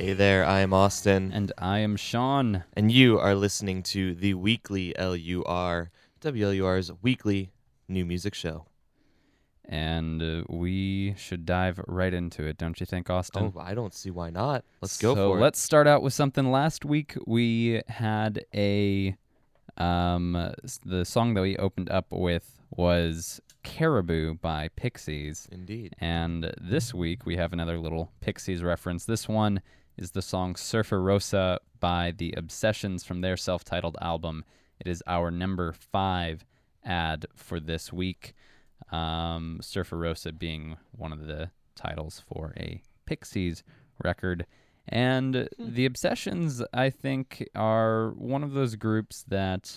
Hey there, I am Austin. And I am Sean. And you are listening to the weekly LUR, WLUR's weekly new music show. And uh, we should dive right into it, don't you think, Austin? Oh, I don't see why not. Let's go so for it. let's start out with something. Last week we had a um the song that we opened up with was Caribou by Pixies. Indeed. And this week we have another little Pixies reference. This one is the song Surfer Rosa by the Obsessions from their self titled album. It is our number five ad for this week. Um, Surfer Rosa being one of the titles for a Pixies record. And the Obsessions, I think, are one of those groups that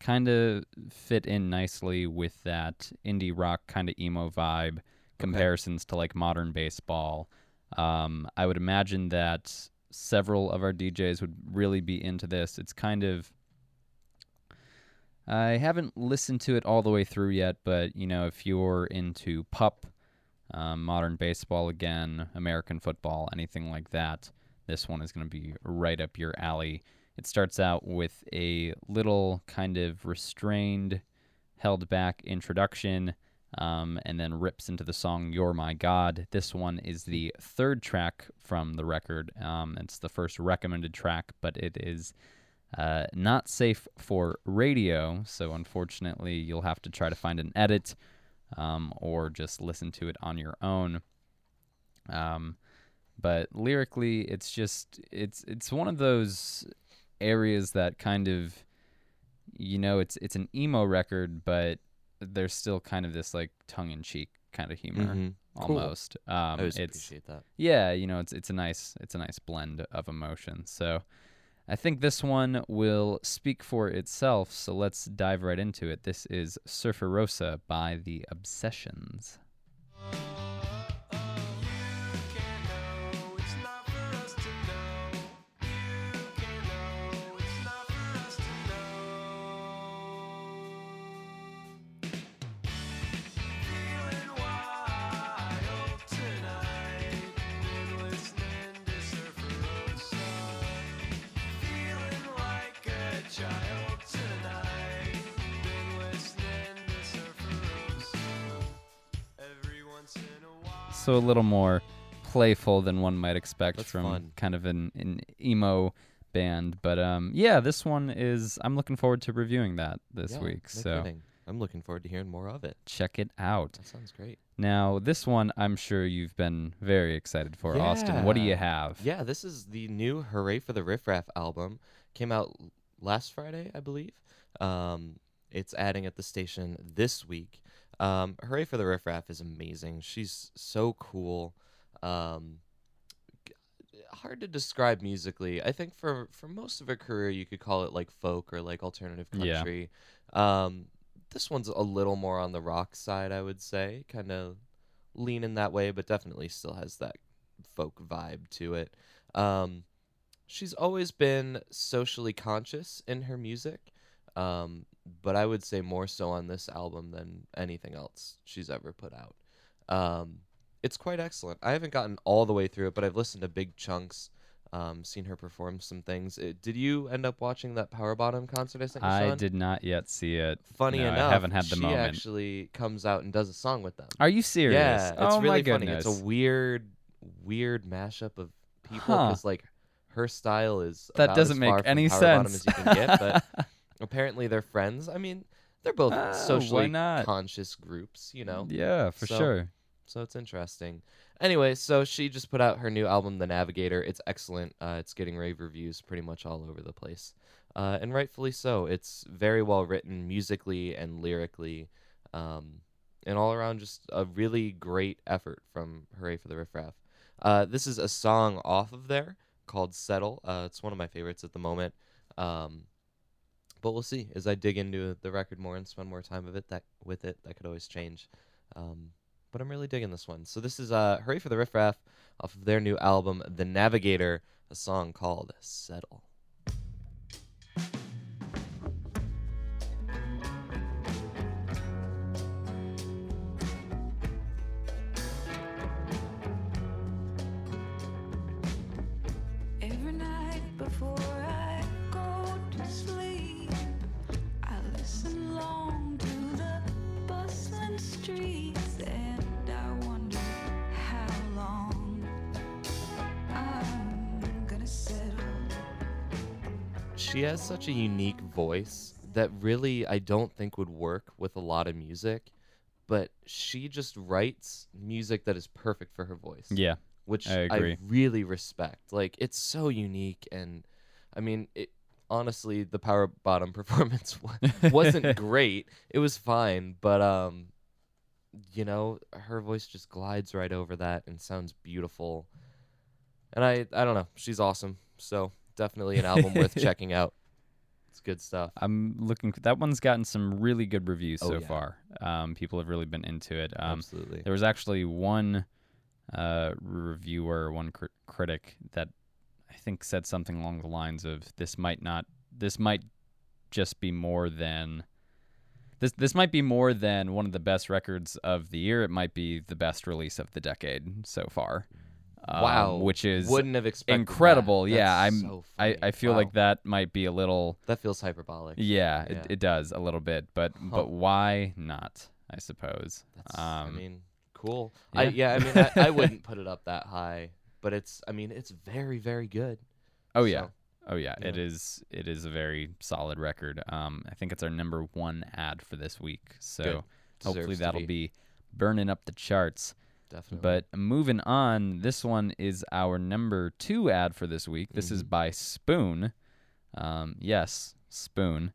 kind of fit in nicely with that indie rock kind of emo vibe comparisons to like modern baseball. Um, I would imagine that several of our DJs would really be into this. It's kind of I haven't listened to it all the way through yet, but you know, if you're into pup, um, modern baseball again, American football, anything like that, this one is going to be right up your alley. It starts out with a little kind of restrained, held back introduction, um, and then rips into the song You're My God. This one is the third track from the record. Um, it's the first recommended track, but it is uh, not safe for radio, so unfortunately, you'll have to try to find an edit um, or just listen to it on your own. Um, but lyrically, it's just it's it's one of those areas that kind of you know it's it's an emo record, but there's still kind of this like tongue in cheek kind of humor Mhm. Cool. almost. Um, I always it's appreciate that. yeah, you know, it's it's a nice it's a nice blend of emotion. So I think this one will speak for itself. So let's dive right into it. This is Surfer Rosa by the Obsessions. So a little more playful than one might expect That's from fun. kind of an, an emo band. But um, yeah, this one is. I'm looking forward to reviewing that this Yeah, week. no so kidding. I'm looking forward to hearing more of it. check it out. That sounds great. Now, this one I'm sure you've been very excited for, Austin. What do you have? Yeah, this is the new Hurray for the Riff Raff album. Came out last Friday, I believe. Um, it's adding at the station this week. Um, Hurray for the Riff Raff is amazing. She's so cool. Um, hard to describe musically. I think for for most of her career, you could call it like folk or like alternative Yeah. country. Um, this one's a little more on the rock side, I would say, kind of leaning that way, but definitely still has that folk vibe to it. Um, she's always been socially conscious in her music, um, but I would say more so on this album than anything else she's ever put out. Um, it's quite excellent. I haven't gotten all the way through it, but I've listened to big chunks. Um, seen her perform some things. Uh did you end up watching that PWR BTTM concert I sent you, I Sean? did not yet see it. Funny No, I enough, haven't had the she moment. actually comes out and does a song with them. Are you serious? Yeah, it's oh really my funny. It's a weird, weird mashup of people Huh. because like her style is that doesn't as make any bottom sense. as you can get, but apparently they're friends. I mean, they're both why socially not? conscious groups, you know. yeah, for So- sure. So it's interesting. Anyway, so she just put out her new album, The Navigator. It's excellent. Uh, it's getting rave reviews pretty much all over the place, uh, and rightfully so. It's very well written musically and lyrically, um, and all around just a really great effort from Hurray for the Riff Raff. Uh, this is a song off of there called Settle. Uh, it's one of my favorites at the moment. Um, but we'll see as I dig into the record more and spend more time of it. That with it, that could always change. Um, but I'm really digging this one. So this is uh, "Hurray for the Riff Raff" off of their new album, "The Navigator," a song called "Settle." She has such a unique voice that really I don't think would work with a lot of music, but she just writes music that is perfect for her voice. Yeah. which I agree. really respect. Like it's so unique, and I mean, it honestly the PWR BTTM performance wasn't great. It was fine, but um, you know, her voice just glides right over that and sounds beautiful. And I, I don't know, she's awesome. So definitely an album worth checking out. It's good stuff. I'm looking. That one's gotten some really good reviews Oh, so yeah. far. Um, people have really been into it. Um, Absolutely. there was actually one uh, reviewer, one cr- critic that I think said something along the lines of, "This might not. This might just be more than." This, this might be more than one of the best records of the year. It might be the best release of the decade so far. Um, wow, which is wouldn't have expected that. incredible. Yeah, That's I'm- so I. I feel Wow. like that might be a little that feels hyperbolic. yeah, Yeah. It, it does a little bit, but Huh. but why not? I suppose. That's, I Um, mean, cool. I yeah. yeah, I mean, I, I wouldn't put it up that high, but it's, I mean, it's very, very good. oh yeah, oh yeah, It yeah. is. It is a very solid record. Um, I think it's our number one ad for this week. So hopefully that'll be, be burning up the charts. Definitely. But moving on, this one is our number two ad for this week. This is Mhm. by Spoon. Um, yes, Spoon.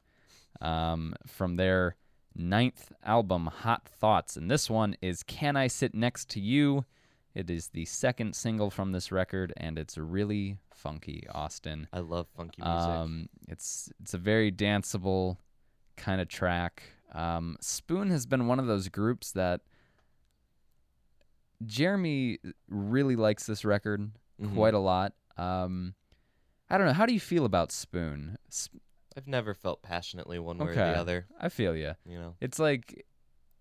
Um, from their ninth album, Hot Thoughts. And this one is Can I Sit Next to You? It is the second single from this record, and it's really funky, Austin. I love funky music. Um, it's it's a very danceable kind of track. Um, Spoon has been one of those groups that Jeremy really likes this record Mhm. quite a lot. Um, I don't know. How do you feel about Spoon? Sp- I've never felt passionately one way or the other. I feel you. You know. It's like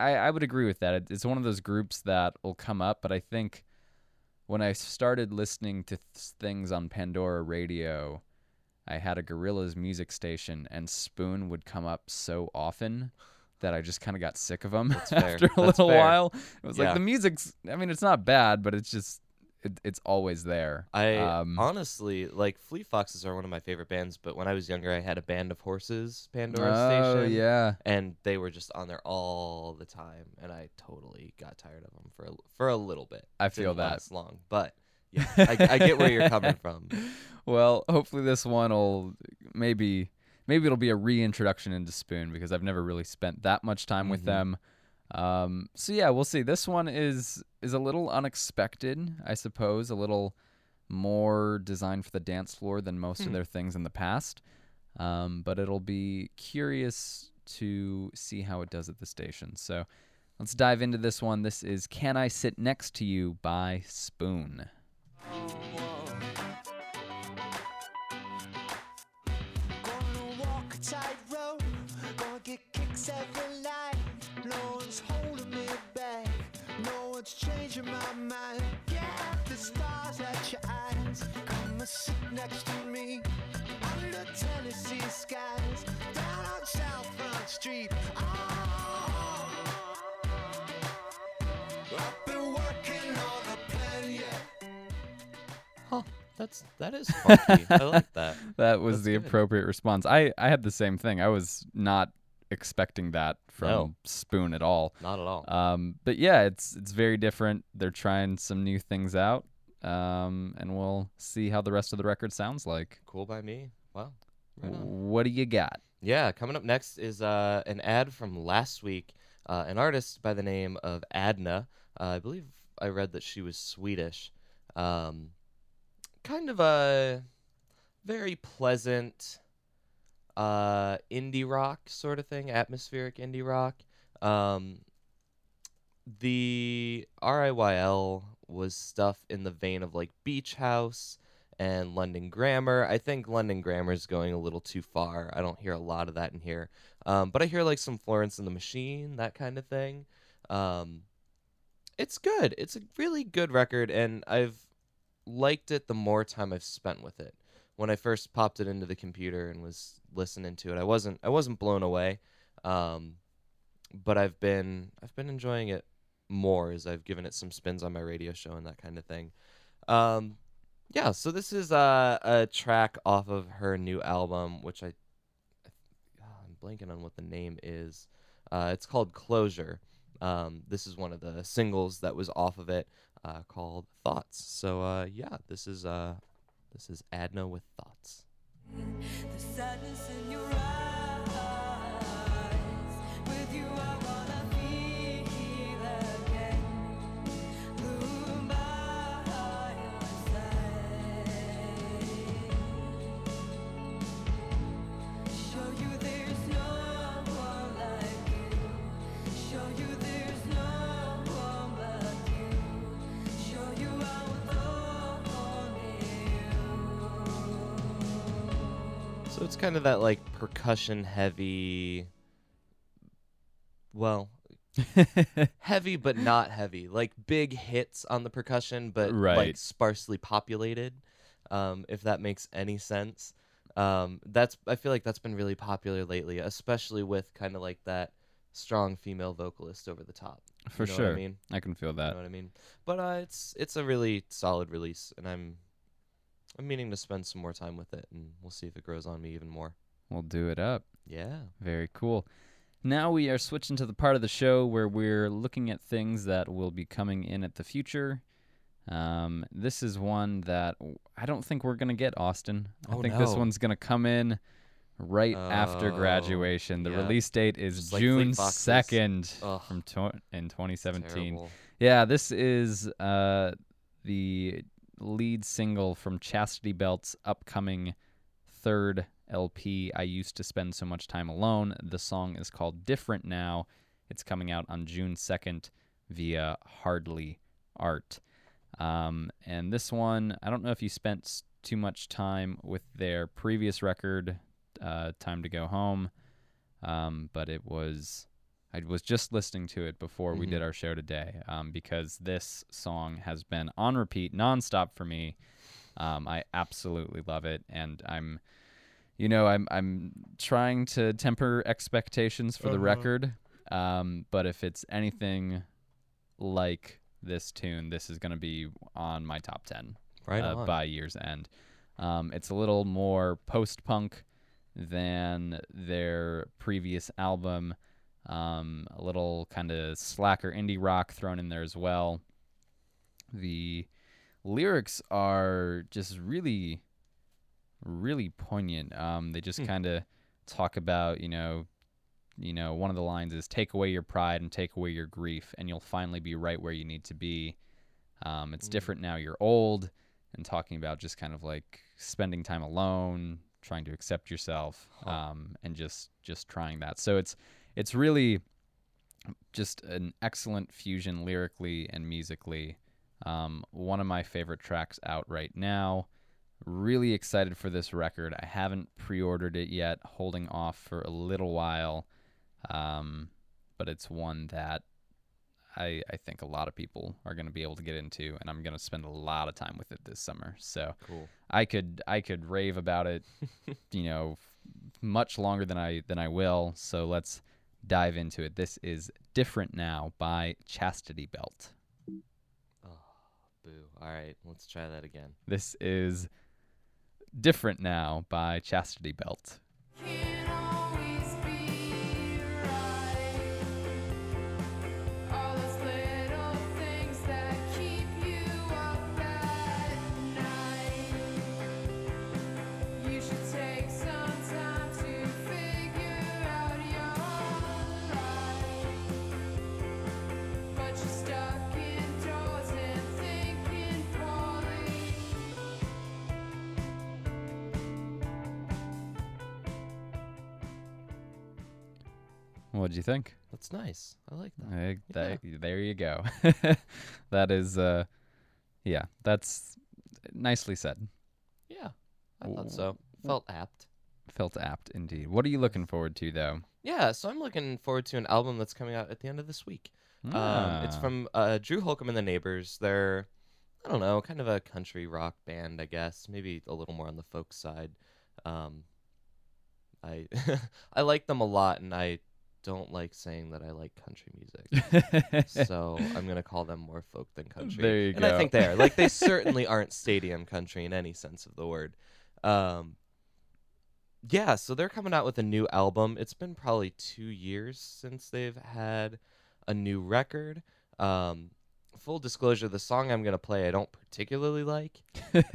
I, I would agree with that. It, it's one of those groups that will come up, but I think when I started listening to th- things on Pandora Radio, I had a Gorillaz music station, and Spoon would come up so often that I just kind of got sick of them after a That's little fair. while. It was like the music's. I mean, it's not bad, but it's just it, it's always there. I Um, honestly like Fleet Foxes are one of my favorite bands, but when I was younger, I had a Band of Horses Pandora oh station. yeah. and they were just on there all the time, and I totally got tired of them for a, for a little bit. I feel Didn't that. last long, but yeah, I, I get where you're coming from. Well, hopefully this one will maybe maybe it'll be a reintroduction into Spoon because I've never really spent that much time with Mhm. them. Um, so yeah, we'll see. This one is is a little unexpected, I suppose, a little more designed for the dance floor than most of Hmm. their things in the past. Um, but it'll be curious to see how it does at the station. So let's dive into this one. This is Can I Sit Next to You by Spoon. Next to me. Under Tennessee skies, down on South Front Street. Oh, I've been working on a plan, yeah. Huh? That's that is funky. I like that. That was That's the good. appropriate response. I, I had the same thing. I was not expecting that from No. Spoon at all. Not at all. Um, but yeah, it's it's very different. They're trying some new things out, um, and we'll see how the rest of the record sounds like. cool by me. Wow. Right. What do you got? Yeah, coming up next is uh, an ad from last week. Uh, an artist by the name of Adna. Uh, I believe I read that she was Swedish. Um, kind of a very pleasant uh, indie rock sort of thing, atmospheric indie rock. Um, the RIYL was stuff in the vein of like Beach House and London Grammar. I think London Grammar is going a little too far. I don't hear a lot of that in here. Um, but I hear like some Florence and the Machine, that kind of thing. Um, it's good. It's a really good record, and I've liked it the more time I've spent with it. When I first popped it into the computer and was listening to it, I wasn't I wasn't blown away. Um, but I've been I've been enjoying it more as I've given it some spins on my radio show and that kind of thing. Um, Yeah, so this is uh, a track off of her new album, which I, I oh, I'm blanking on what the name is. Uh, it's called Closure. Um, this is one of the singles that was off of it, uh, called Thoughts. So uh, yeah, this is uh, this is Adna with Thoughts. With you, I wanna So it's kind of that like percussion heavy. Well, heavy but not heavy. Like big hits on the percussion, but like sparsely populated. Um, if that makes any sense. Um, that's I feel like that's been really popular lately, especially with kind of like that strong female vocalist over the top. For You know sure. What I mean, I can feel that. you know what I mean. But uh, it's it's a really solid release, and I'm I'm meaning to spend some more time with it, and we'll see if it grows on me even more. We'll do it up. Yeah. Very cool. Now we are switching to the part of the show where we're looking at things that will be coming in at the future. Um, this is one that I don't think we're gonna get, Austin. I Oh, think this one's gonna come in right after Oh, graduation. The yeah. release date is Just June second from tw- in 2017. terrible. Yeah, this is uh, the lead single from Chastity Belt's upcoming third LP, I Used to Spend So Much Time Alone. The song is called Different Now. It's coming out on June 2nd via Hardly Art. Um, and this one, I don't know if you spent too much time with their previous record, uh, Time to Go Home, um, but it was. I was just listening to it before we Mhm. did our show today um, because this song has been on repeat nonstop for me. Um, I absolutely love it, and I'm, you know, I'm I'm trying to temper expectations for the Uh-huh. record. Um, but if it's anything like this tune, this is going to be on my top ten Right uh, by year's end. Um, it's a little more post punk than their previous album. Um, a little kind of slacker indie rock thrown in there as well. The lyrics are just really, really poignant. Um, they just Hmm. kind of talk about, you know, you know, one of the lines is "Take away your pride and take away your grief, and you'll finally be right where you need to be." Um, it's Mm. different now. You're old, and talking about just kind of like spending time alone, trying to accept yourself, Huh. um, and just just trying that. So it's it's really just an excellent fusion lyrically and musically. Um, one of my favorite tracks out right now. Really excited for this record. I haven't pre-ordered it yet, holding off for a little while. Um, but it's one that I, I think a lot of people are going to be able to get into, and I'm going to spend a lot of time with it this summer. So Cool. I could I could rave about it, you know, f- much longer than I than I will. So let's dive into it. This is "Different Now" by Chastity Belt. Oh, boo. All right, let's try that again. This is "Different Now" by Chastity Belt. What did you think? That's nice. I like that. Eh, Yeah. there you go. that is, uh, yeah, that's nicely said. Yeah, I thought so. Felt apt. Felt apt indeed. What are you looking forward to, though? Yeah, so I'm looking forward to an album that's coming out at the end of this week. Um, it's Ah, from uh, Drew Holcomb and the Neighbors. They're, I don't know, kind of a country rock band, I guess. Maybe a little more on the folk side. Um, I I like them a lot, and I don't like saying that I like country music. so I'm gonna call them more folk than country. There you and go. I think they are. Like they certainly aren't stadium country in any sense of the word. Um, yeah, so they're coming out with a new album. It's been probably two years since they've had a new record. Um, full disclosure, the song I'm gonna play I don't particularly like,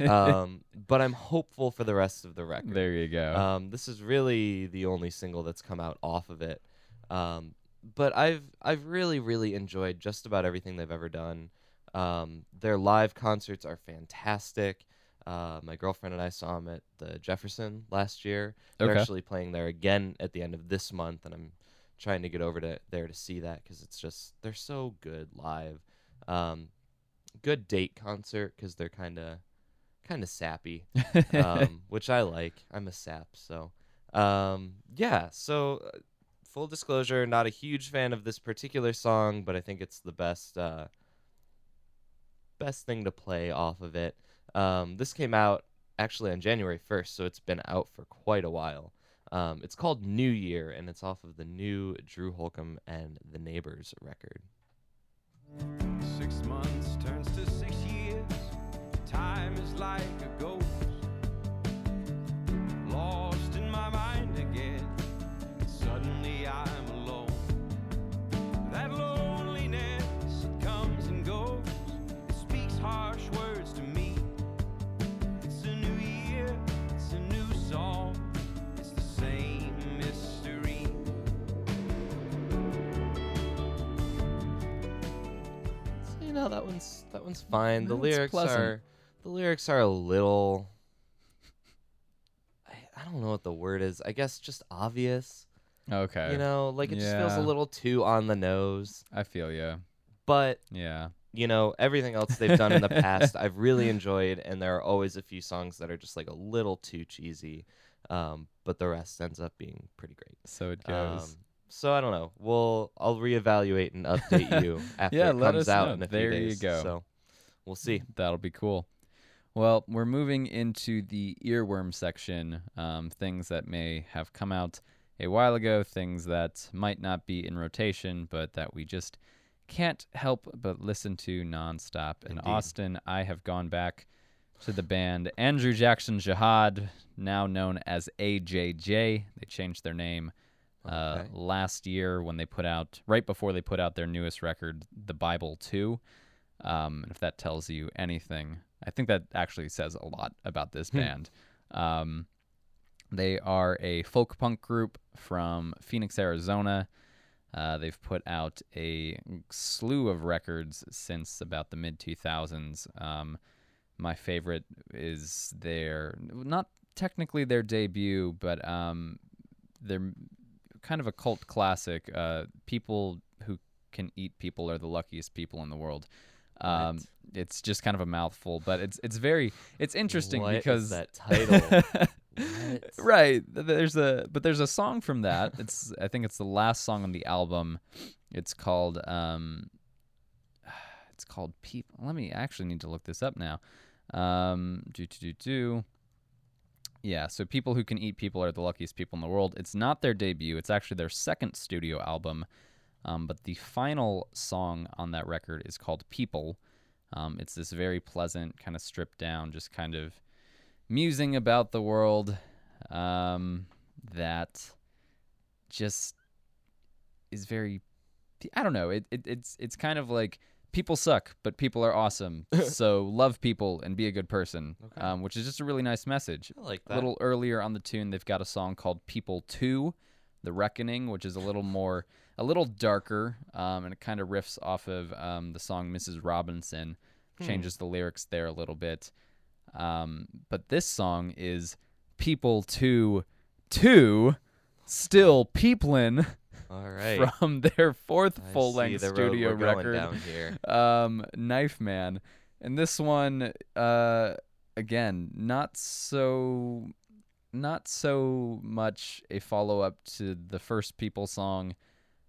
um, but I'm hopeful for the rest of the record. there you go. Um, this is really the only single that's come out off of it. Um, but I've I've really really enjoyed just about everything they've ever done. Um, their live concerts are fantastic. Uh, my girlfriend and I saw them at the Jefferson last year. They're actually playing there again at the end of this month, and I'm trying to get over to there to see that because it's just they're so good live. Um, good date concert because they're kind of kind of sappy um, which I like. I'm a sap, so um, yeah. So uh, full disclosure, not a huge fan of this particular song, but I think it's the best uh, best thing to play off of it. Um, this came out actually on January 1st, so it's been out for quite a while. Um, it's called New Year, and it's off of the new Drew Holcomb and the Neighbors record. Six months turns to six years. Time is like a ghost. One's that one's fine. The That's lyrics pleasant. are the lyrics are a little I, I don't know what the word is. I guess just obvious. okay. You know, like it just feels a Yeah. little too on the nose. I feel you. But Yeah. you know, everything else they've done in the past, I've really enjoyed, and there are always a few songs that are just like a little too cheesy. Um, but the rest ends up being pretty great. So it goes. Um, so I don't know. We'll I'll reevaluate and update you after Yeah, it comes out know. in a There few you go. So we'll see. That'll be cool. Well, we're moving into the earworm section. Um, things that may have come out a while ago, things that might not be in rotation, but that we just can't help but listen to nonstop. In Indeed. Austin, I have gone back to the band Andrew Jackson Jihad, now known as AJJ. They changed their name uh, last year when they put out, right before they put out their newest record, The Bible 2. Um, if that tells you anything, I think that actually says a lot about this band. Um, they are a folk punk group from Phoenix, Arizona. Uh, they've put out a slew of records since about the mid 2000s. Um, my favorite is their, not technically their debut, but um, their kind of a cult classic. Uh, people who can eat people are the luckiest people in the world. Um, Right. It's just kind of a mouthful, but it's it's very it's interesting What because that title? Right there's a but there's a song from that it's i think it's the last song on the album it's called um it's called people let me actually need to look this up now um do do do do yeah so people who can eat people are the luckiest people in the world. It's not their debut it's actually their second studio album um, but the final song on that record is called people. Um, it's this very pleasant kind of stripped down just kind of musing about the world um, that just is very I don't know it, it it's it's kind of like people suck but people are awesome. So love people and be a good person Okay. um, which is just a really nice message. I like a little earlier on the tune they've got a song called people 2 the reckoning which is a little more a little darker um, and it kind of riffs off of um, the song mrs robinson. Hmm. changes the lyrics there a little bit. Um, but this song is people 2 2 still peoplin All right. from their fourth I full length studio record down here. um knife man and this one uh again not so not so much a follow-up to the first people song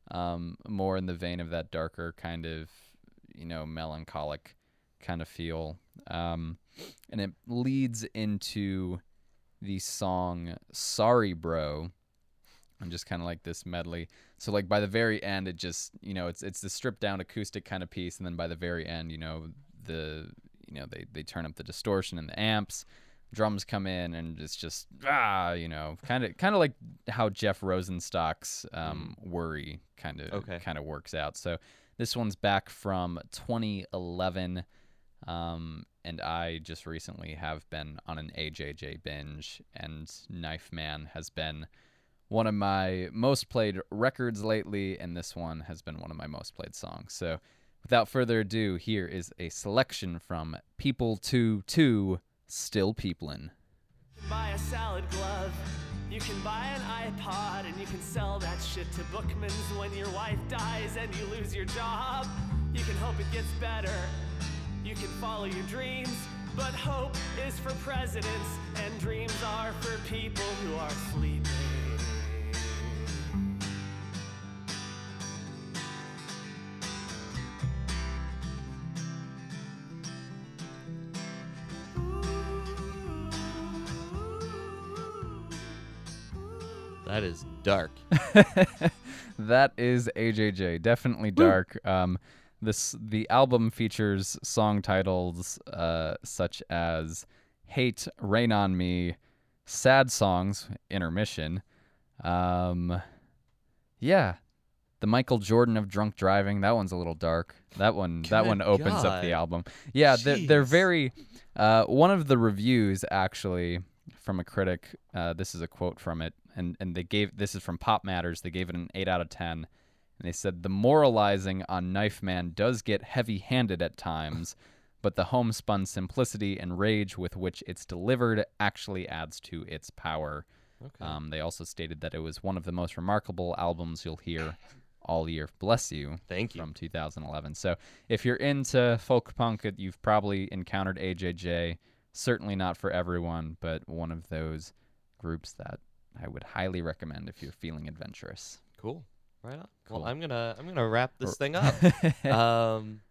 um more in the vein of that darker kind of you know melancholic kind of feel um and it leads into the song sorry bro and just kind of like this medley. So like by the very end, it just you know it's it's the stripped down acoustic kind of piece, and then by the very end, you know the you know they they turn up the distortion and the amps, drums come in, and it's just ah you know kind of kind of like how Jeff Rosenstock's um, "Worry" kind of Okay. kind of works out. So this one's back from 2011. Um, and I just recently have been on an AJJ binge, and Knife Man has been one of my most played records lately, and this one has been one of my most played songs. So, without further ado, here is a selection from People to Two, Still Peoplin'. buy a salad glove. You can buy an iPod and you can sell that shit to Bookman's when your wife dies and you lose your job. You can hope it gets better. You can follow your dreams, but hope is for presidents and dreams are for people who are sleeping. That is dark. that is AJJ. Definitely dark. Um, this the album features song titles uh, such as "Hate," "Rain on Me," "Sad Songs," "Intermission." Um, yeah, the Michael Jordan of drunk driving. That one's a little dark. That one. that one opens up the album. Yeah, they're, they're very. Uh, one of the reviews actually from a critic. Uh, this is a quote from it, and and they gave this is from Pop Matters. They gave it an eight out of ten, and they said the moralizing on Knife Man does get heavy-handed at times, but the homespun simplicity and rage with which it's delivered actually adds to its power. Okay. Um, they also stated that it was one of the most remarkable albums you'll hear all year. Bless you. Thank you. From 2011. So if you're into folk punk, you've probably encountered AJJ. Certainly not for everyone, but one of those groups that I would highly recommend if you're feeling adventurous. Cool. Right on. Cool. Well, I'm gonna I'm gonna wrap this thing up um,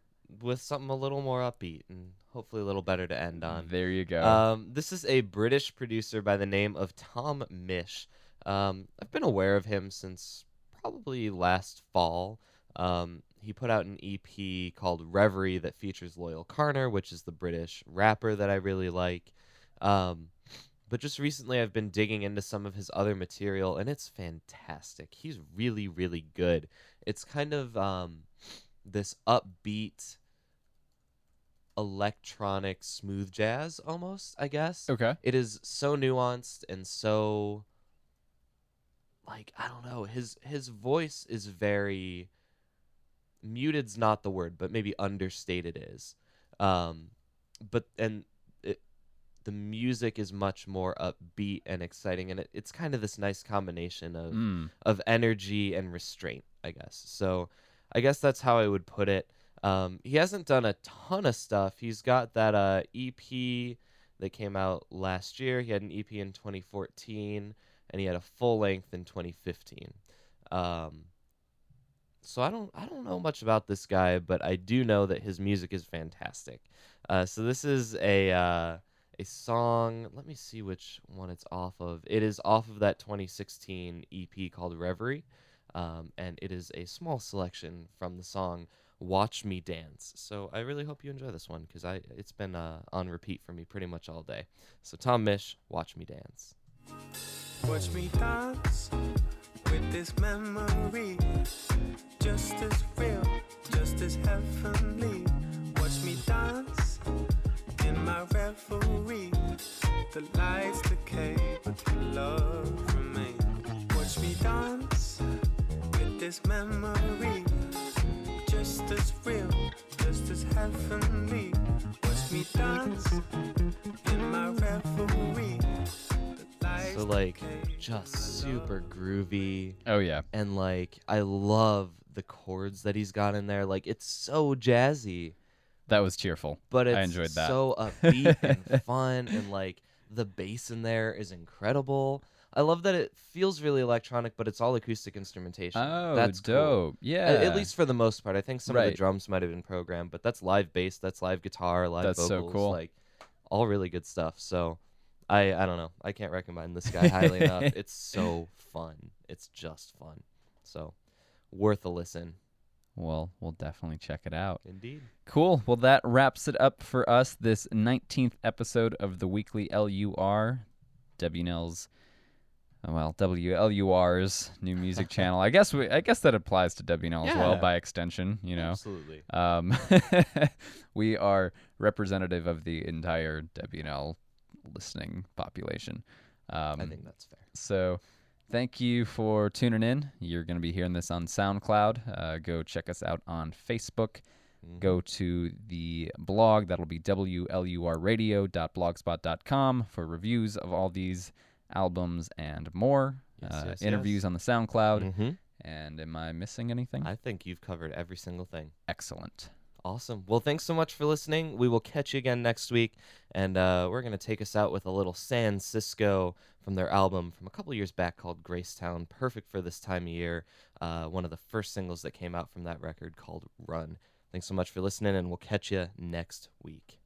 with something a little more upbeat and hopefully a little better to end on. there you go. Um, this is a British producer by the name of Tom Misch. Um, I've been aware of him since probably last fall. Um, he put out an EP called Reverie that features Loyle Carner, which is the British rapper that I really like. Um, but just recently, I've been digging into some of his other material, and it's fantastic. He's really, really good. It's kind of um, this upbeat, electronic, smooth jazz almost, I guess okay. it is so nuanced and so like I don't know his his voice is very muted's not the word but maybe understated is um but and it, the music is much more upbeat and exciting and it, it's kind of this nice combination of Mm. of energy and restraint, I guess. So I guess that's how I would put it. Um, he hasn't done a ton of stuff. He's got that uh, EP that came out last year. He had an EP in 2014, and he had a full length in 2015. Um, so I don't I don't know much about this guy, but I do know that his music is fantastic. Uh, so this is a uh, a song. Let me see which one it's off of. It is off of that 2016 EP called Reverie, um, and it is a small selection from the song "Watch Me Dance." So I really hope you enjoy this one because I it's been uh, on repeat for me pretty much all day. So Tom Misch, "Watch Me Dance." Watch me dance with this memory. Just as real, just as heavenly. Watch me dance in my reverie. The lights decay, but the love remains. Watch me dance with this memory. Just as real, just as heavenly. Watch me dance in my reverie. So like just super groovy. Oh yeah. and like I love the chords that he's got in there. Like it's so jazzy, That was cheerful. but it's I enjoyed that. so upbeat and fun, and like the bass in there is incredible. I love that it feels really electronic, but it's all acoustic instrumentation. Oh, that's dope. A- Yeah. At least for the most part, I think some of the drums might have been programmed, but that's live bass, that's live guitar, live That's so vocals, cool. like all really good stuff. So, I I don't know. I can't recommend this guy highly enough. It's so fun. It's just fun. So worth a listen. Well, we'll definitely check it out. Indeed. Cool. Well, that wraps it up for us. This 19th episode of the weekly LUR, WNL's, well, WLUR's new music channel. I guess we, I guess that applies to WNL as well by extension. You know, Absolutely. um, we are representative of the entire WNL listening population. Um, I think that's fair. so, thank you for tuning in. You're going to be hearing this on SoundCloud. Uh, go check us out on Facebook. Mm-hmm. Go to the blog. That'll be wlurradio.blogspot.com for reviews of all these albums and more. Yes, uh, yes, interviews yes. on the SoundCloud. hmm And am I missing anything? I think you've covered every single thing. Excellent. Awesome. Well, thanks so much for listening. We will catch you again next week, and uh, we're gonna take us out with a little San Cisco from their album from a couple years back called Gracetown. Perfect for this time of year. Uh, one of the first singles that came out from that record called Run. Thanks so much for listening, and we'll catch you next week.